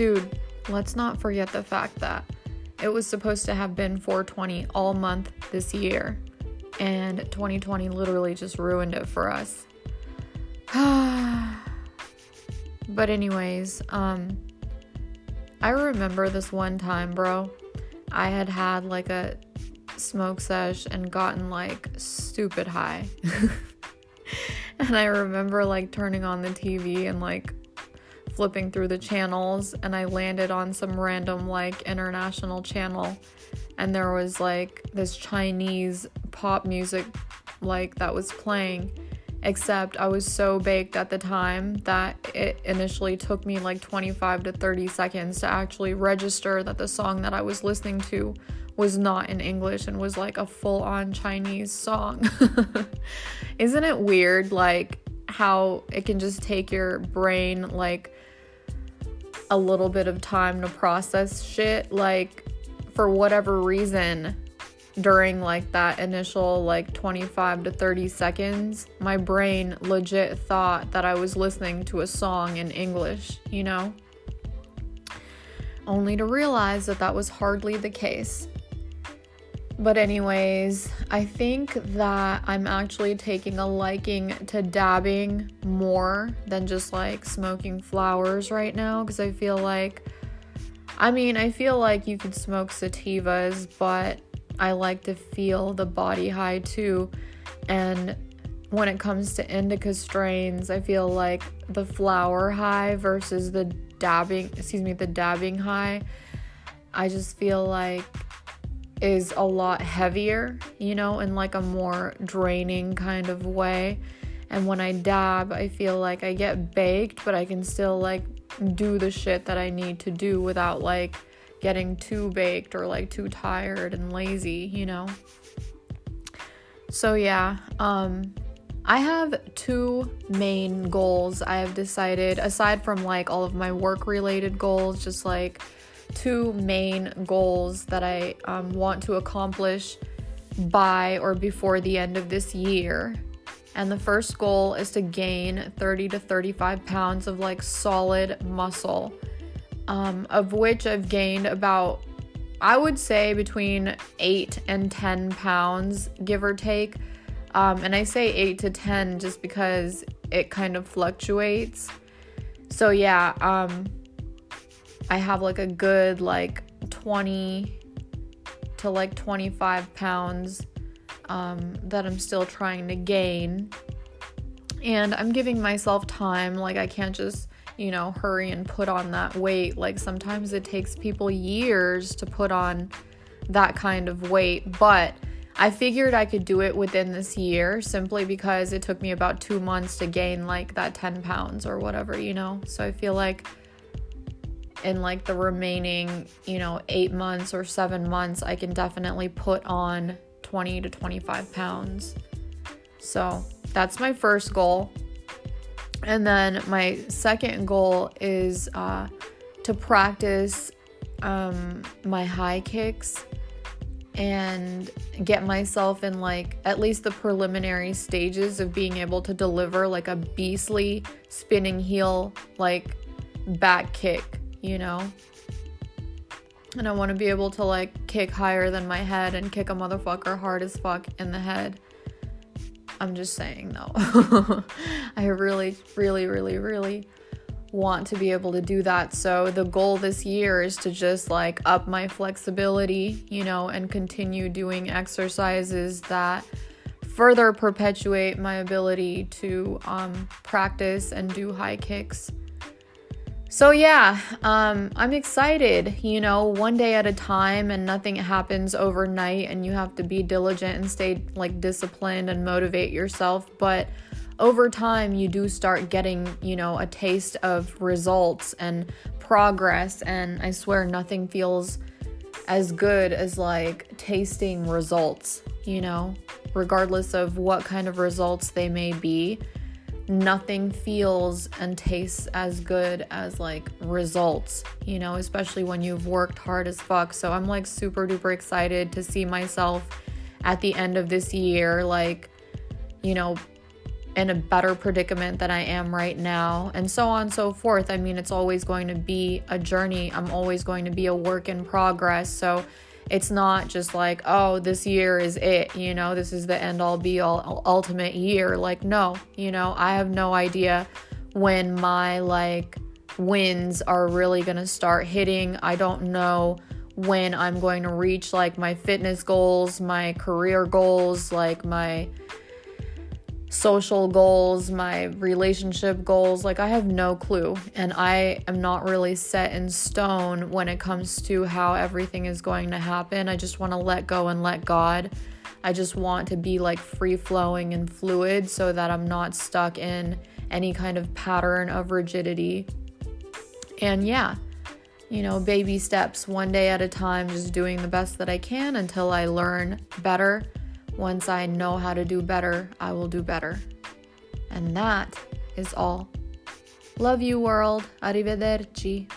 dude, let's not forget the fact that it was supposed to have been 420 all month this year, and 2020 literally just ruined it for us. but anyways, um I remember this one time, bro. I had had like a smoke sesh and gotten like stupid high. and I remember like turning on the TV and like flipping through the channels and I landed on some random like international channel and there was like this Chinese pop music like that was playing except I was so baked at the time that it initially took me like 25 to 30 seconds to actually register that the song that I was listening to was not in English and was like a full on Chinese song. Isn't it weird like how it can just take your brain like a little bit of time to process shit like for whatever reason during like that initial like 25 to 30 seconds, my brain legit thought that I was listening to a song in English, you know? Only to realize that that was hardly the case. But, anyways, I think that I'm actually taking a liking to dabbing more than just like smoking flowers right now because I feel like, I mean, I feel like you could smoke sativas, but I like to feel the body high too. And when it comes to indica strains, I feel like the flower high versus the dabbing, excuse me, the dabbing high, I just feel like is a lot heavier, you know, in like a more draining kind of way. And when I dab, I feel like I get baked, but I can still like do the shit that I need to do without like getting too baked or like too tired and lazy, you know. So yeah, um I have two main goals I have decided aside from like all of my work related goals, just like two main goals that I um, want to accomplish by or before the end of this year. And the first goal is to gain 30 to 35 pounds of like solid muscle um, of which I've gained about, I would say, between 8 and 10 pounds, give or take. Um, and I say 8 to 10 just because it kind of fluctuates. So, yeah, um, I have like a good like 20 to like 25 pounds um, that I'm still trying to gain. And I'm giving myself time. Like, I can't just you know, hurry and put on that weight. Like sometimes it takes people years to put on that kind of weight, but I figured I could do it within this year simply because it took me about two months to gain like that 10 pounds or whatever, you know? So I feel like in like the remaining, you know, eight months or seven months, I can definitely put on 20 to 25 pounds. So that's my first goal. And then my second goal is uh, to practice um, my high kicks and get myself in like at least the preliminary stages of being able to deliver like a beastly spinning heel like back kick, you know? And I want to be able to like kick higher than my head and kick a motherfucker hard as fuck in the head. I'm just saying though. I really, really, really, really want to be able to do that. So the goal this year is to just like up my flexibility, you know, and continue doing exercises that further perpetuate my ability to um, practice and do high kicks so yeah, um, I'm excited. You know, one day at a time, and nothing happens overnight, and you have to be diligent and stay like disciplined and motivate yourself. But over time, you do start getting, you know, a taste of results and progress. And I swear, nothing feels as good as like tasting results. You know, regardless of what kind of results they may be nothing feels and tastes as good as like results, you know, especially when you've worked hard as fuck. So I'm like super duper excited to see myself at the end of this year, like, you know, in a better predicament than I am right now, and so on and so forth. I mean, it's always going to be a journey. I'm always going to be a work in progress. So it's not just like, oh, this year is it, you know, this is the end all be all ultimate year. Like, no, you know, I have no idea when my like wins are really going to start hitting. I don't know when I'm going to reach like my fitness goals, my career goals, like my social goals, my relationship goals. Like, I have no clue. And I am not really set in stone when it comes to how everything is going to happen. I just want to let go and let God. I just want to be like free flowing and fluid so that I'm not stuck in any kind of pattern of rigidity. And yeah, you know, baby steps, one day at a time, just doing the best that I can until I learn better once I know how to do better, I will do better. And that is all. Love you, world. Arrivederci.